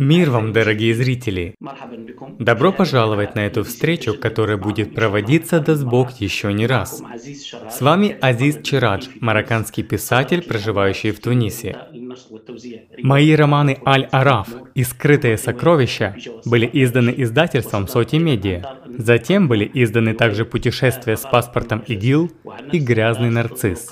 Мир вам, дорогие зрители! Добро пожаловать на эту встречу, которая будет проводиться, даст Бог, еще не раз. С вами Азиз Чирадж, марокканский писатель, проживающий в Тунисе. Мои романы «Аль-Араф» и «Скрытые сокровища» были изданы издательством Соти Медиа. Затем были изданы также «Путешествие с паспортом ИГИЛ» и «Грязный нарцисс».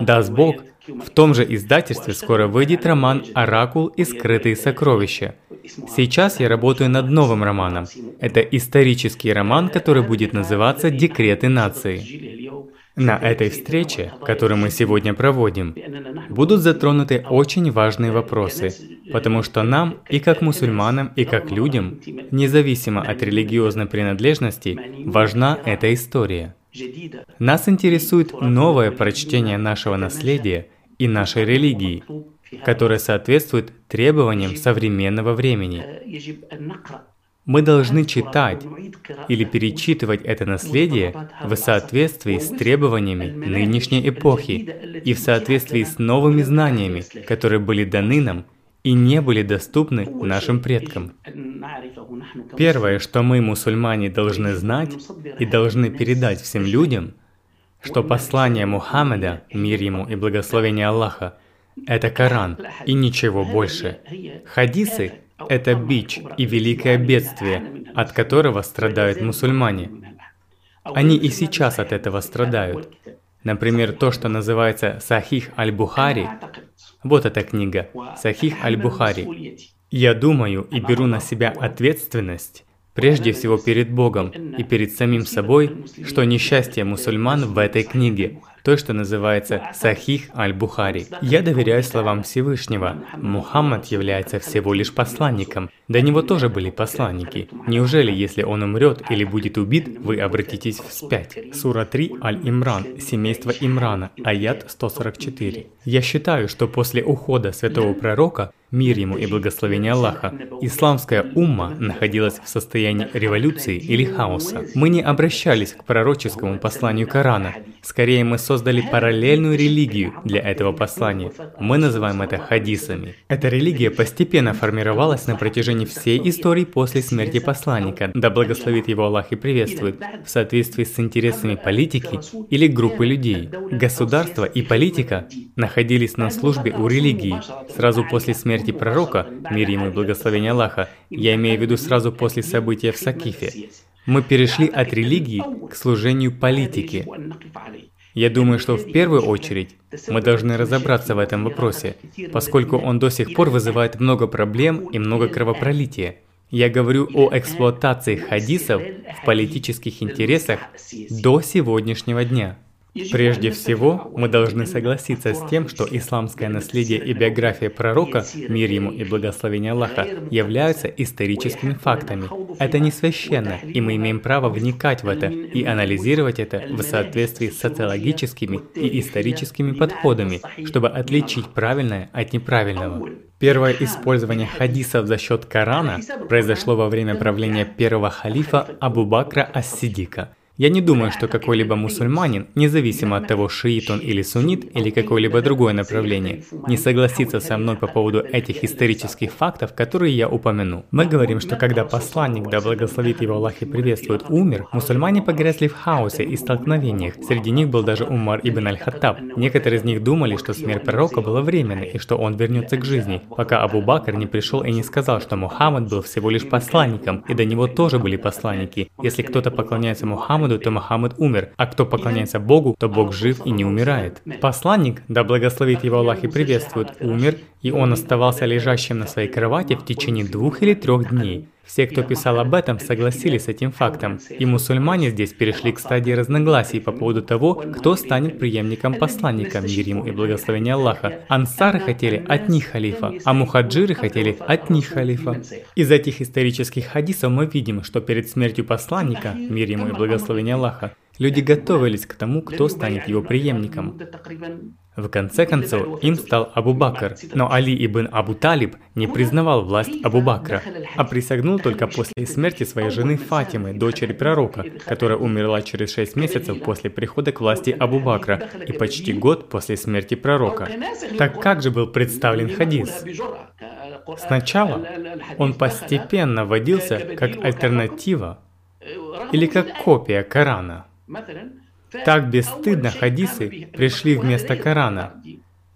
Даст Бог, в том же издательстве скоро выйдет роман «Оракул и скрытые сокровища». Сейчас я работаю над новым романом. Это исторический роман, который будет называться «Декреты нации». На этой встрече, которую мы сегодня проводим, будут затронуты очень важные вопросы, потому что нам, и как мусульманам, и как людям, независимо от религиозной принадлежности, важна эта история – нас интересует новое прочтение нашего наследия и нашей религии, которое соответствует требованиям современного времени. Мы должны читать или перечитывать это наследие в соответствии с требованиями нынешней эпохи и в соответствии с новыми знаниями, которые были даны нам и не были доступны нашим предкам. Первое, что мы, мусульмане, должны знать и должны передать всем людям, что послание Мухаммеда, мир ему и благословение Аллаха, это Коран и ничего больше. Хадисы – это бич и великое бедствие, от которого страдают мусульмане. Они и сейчас от этого страдают. Например, то, что называется Сахих Аль-Бухари, вот эта книга, Сахих Аль-Бухари. Я думаю и беру на себя ответственность, прежде всего перед Богом и перед самим собой, что несчастье мусульман в этой книге, то, что называется Сахих Аль-Бухари. Я доверяю словам Всевышнего. Мухаммад является всего лишь посланником. До него тоже были посланники. Неужели, если он умрет или будет убит, вы обратитесь вспять? Сура 3 Аль-Имран, семейство Имрана, аят 144. Я считаю, что после ухода святого пророка мир ему и благословение Аллаха, исламская умма находилась в состоянии революции или хаоса. Мы не обращались к пророческому посланию Корана. Скорее, мы создали параллельную религию для этого послания. Мы называем это хадисами. Эта религия постепенно формировалась на протяжении всей истории после смерти посланника, да благословит его Аллах и приветствует, в соответствии с интересами политики или группы людей. Государство и политика находились на службе у религии сразу после смерти смерти пророка, мир ему и благословение Аллаха, я имею в виду сразу после события в Сакифе, мы перешли от религии к служению политике. Я думаю, что в первую очередь мы должны разобраться в этом вопросе, поскольку он до сих пор вызывает много проблем и много кровопролития. Я говорю о эксплуатации хадисов в политических интересах до сегодняшнего дня. Прежде всего, мы должны согласиться с тем, что исламское наследие и биография пророка, мир ему и благословение Аллаха, являются историческими фактами. Это не священно, и мы имеем право вникать в это и анализировать это в соответствии с социологическими и историческими подходами, чтобы отличить правильное от неправильного. Первое использование хадисов за счет Корана произошло во время правления первого халифа Абу Бакра Ас-Сидика – я не думаю, что какой-либо мусульманин, независимо от того, шиит он или суннит, или какое-либо другое направление, не согласится со мной по поводу этих исторических фактов, которые я упомяну. Мы говорим, что когда посланник, да благословит его Аллах и приветствует, умер, мусульмане погрязли в хаосе и столкновениях. Среди них был даже Умар ибн аль-Хаттаб. Некоторые из них думали, что смерть пророка была временной и что он вернется к жизни, пока Абу Бакр не пришел и не сказал, что Мухаммад был всего лишь посланником, и до него тоже были посланники. Если кто-то поклоняется Мухаммаду, Мухаммаду, то Мухаммад умер, а кто поклоняется Богу, то Бог жив и не умирает. Посланник, да благословит его Аллах и приветствует, умер, и он оставался лежащим на своей кровати в течение двух или трех дней. Все, кто писал об этом, согласились с этим фактом, и мусульмане здесь перешли к стадии разногласий по поводу того, кто станет преемником посланника, мир ему и благословение Аллаха. Ансары хотели от них халифа, а мухаджиры хотели от них халифа. Из этих исторических хадисов мы видим, что перед смертью посланника, мир ему и благословение Аллаха, люди готовились к тому, кто станет его преемником. В конце концов, им стал Абу Бакр, но Али ибн Абу Талиб не признавал власть Абу Бакра, а присягнул только после смерти своей жены Фатимы, дочери пророка, которая умерла через шесть месяцев после прихода к власти Абу Бакра и почти год после смерти пророка. Так как же был представлен хадис? Сначала он постепенно вводился как альтернатива или как копия Корана. Так бесстыдно хадисы пришли вместо Корана.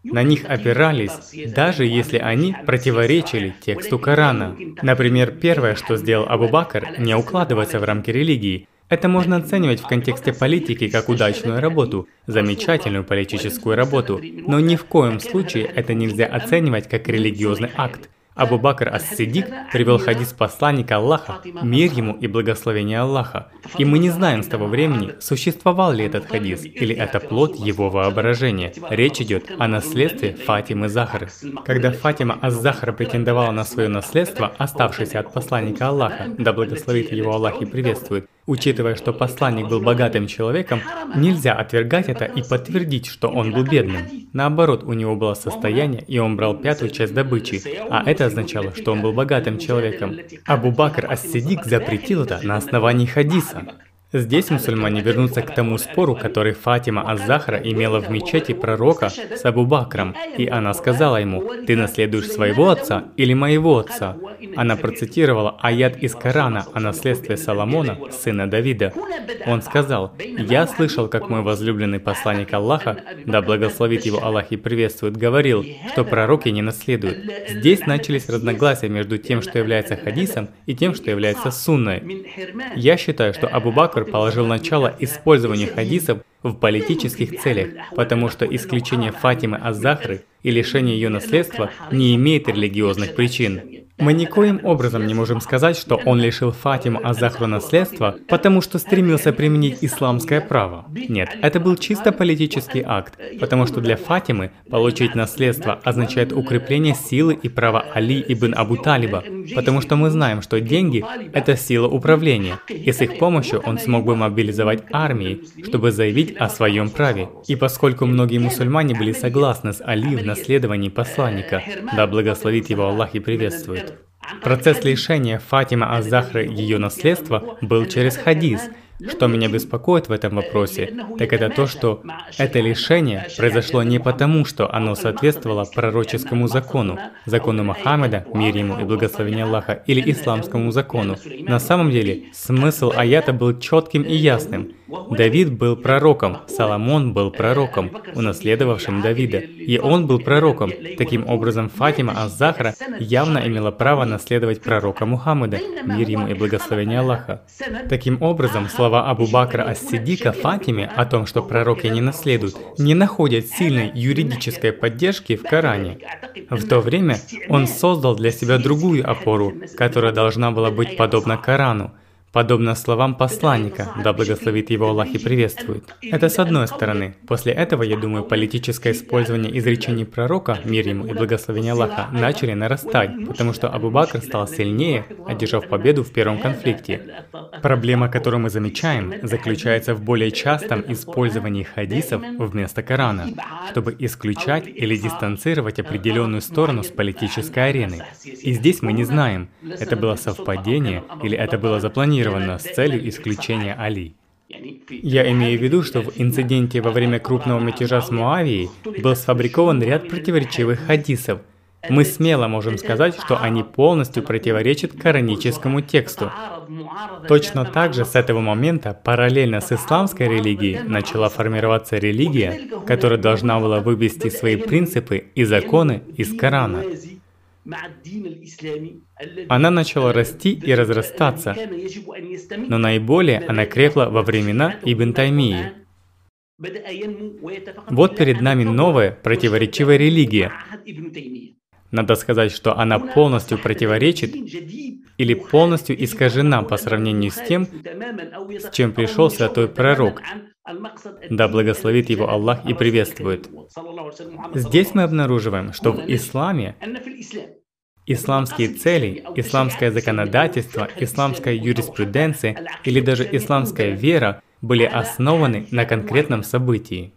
На них опирались, даже если они противоречили тексту Корана. Например, первое, что сделал Абу Бакр, не укладывается в рамки религии. Это можно оценивать в контексте политики как удачную работу, замечательную политическую работу, но ни в коем случае это нельзя оценивать как религиозный акт. Абу Бакр Ас-Сидик привел хадис посланника Аллаха, мир ему и благословение Аллаха. И мы не знаем с того времени, существовал ли этот хадис, или это плод его воображения. Речь идет о наследстве Фатимы Захары. Когда Фатима Ас-Захара претендовала на свое наследство, оставшееся от посланника Аллаха, да благословит его Аллах и приветствует, Учитывая, что посланник был богатым человеком, нельзя отвергать это и подтвердить, что он был бедным. Наоборот, у него было состояние, и он брал пятую часть добычи, а это означало, что он был богатым человеком. Абу Бакр Ас-Сидик запретил это на основании хадиса. Здесь мусульмане вернутся к тому спору, который Фатима Аз-Захра имела в мечети пророка с Абу Бакром, и она сказала ему, «Ты наследуешь своего отца или моего отца?» Она процитировала аят из Корана о наследстве Соломона, сына Давида. Он сказал, «Я слышал, как мой возлюбленный посланник Аллаха, да благословит его Аллах и приветствует, говорил, что пророки не наследуют». Здесь начались разногласия между тем, что является хадисом, и тем, что является сунной. Я считаю, что Абу Бакр Бакр положил начало использованию хадисов в политических целях, потому что исключение Фатимы Аз-Захры и лишение ее наследства не имеет религиозных причин. Мы никоим образом не можем сказать, что он лишил Фатиму Азахру наследства, потому что стремился применить исламское право. Нет, это был чисто политический акт, потому что для Фатимы получить наследство означает укрепление силы и права Али ибн Абу Талиба, потому что мы знаем, что деньги – это сила управления, и с их помощью он смог бы мобилизовать армии, чтобы заявить о своем праве. И поскольку многие мусульмане были согласны с Али в наследовании посланника, да благословит его Аллах и приветствует, Процесс лишения Фатима Аз-Захры ее наследства был через хадис – что меня беспокоит в этом вопросе, так это то, что это лишение произошло не потому, что оно соответствовало пророческому закону, закону Мухаммеда, мир ему и благословение Аллаха, или исламскому закону. На самом деле, смысл аята был четким и ясным. Давид был пророком, Соломон был пророком, унаследовавшим Давида, и он был пророком. Таким образом, Фатима Аз-Захра явно имела право наследовать пророка Мухаммеда, мир ему и благословение Аллаха. Таким образом, Слова Абу Бакра Ас-Сидика Фатиме о том, что пророки не наследуют, не находят сильной юридической поддержки в Коране. В то время он создал для себя другую опору, которая должна была быть подобна Корану – подобно словам посланника, да благословит его Аллах и приветствует. Это с одной стороны. После этого, я думаю, политическое использование изречений пророка, мир ему и благословение Аллаха, начали нарастать, потому что Абу Бакр стал сильнее, одержав победу в первом конфликте. Проблема, которую мы замечаем, заключается в более частом использовании хадисов вместо Корана, чтобы исключать или дистанцировать определенную сторону с политической арены. И здесь мы не знаем, это было совпадение или это было запланировано запланировано с целью исключения Али. Я имею в виду, что в инциденте во время крупного мятежа с Муавией был сфабрикован ряд противоречивых хадисов. Мы смело можем сказать, что они полностью противоречат кораническому тексту. Точно так же с этого момента, параллельно с исламской религией, начала формироваться религия, которая должна была вывести свои принципы и законы из Корана. Она начала расти и разрастаться, но наиболее она крепла во времена Ибн Таймии. Вот перед нами новая противоречивая религия. Надо сказать, что она полностью противоречит или полностью искажена по сравнению с тем, с чем пришел святой пророк, да благословит его Аллах и приветствует. Здесь мы обнаруживаем, что в исламе исламские цели, исламское законодательство, исламская юриспруденция или даже исламская вера были основаны на конкретном событии.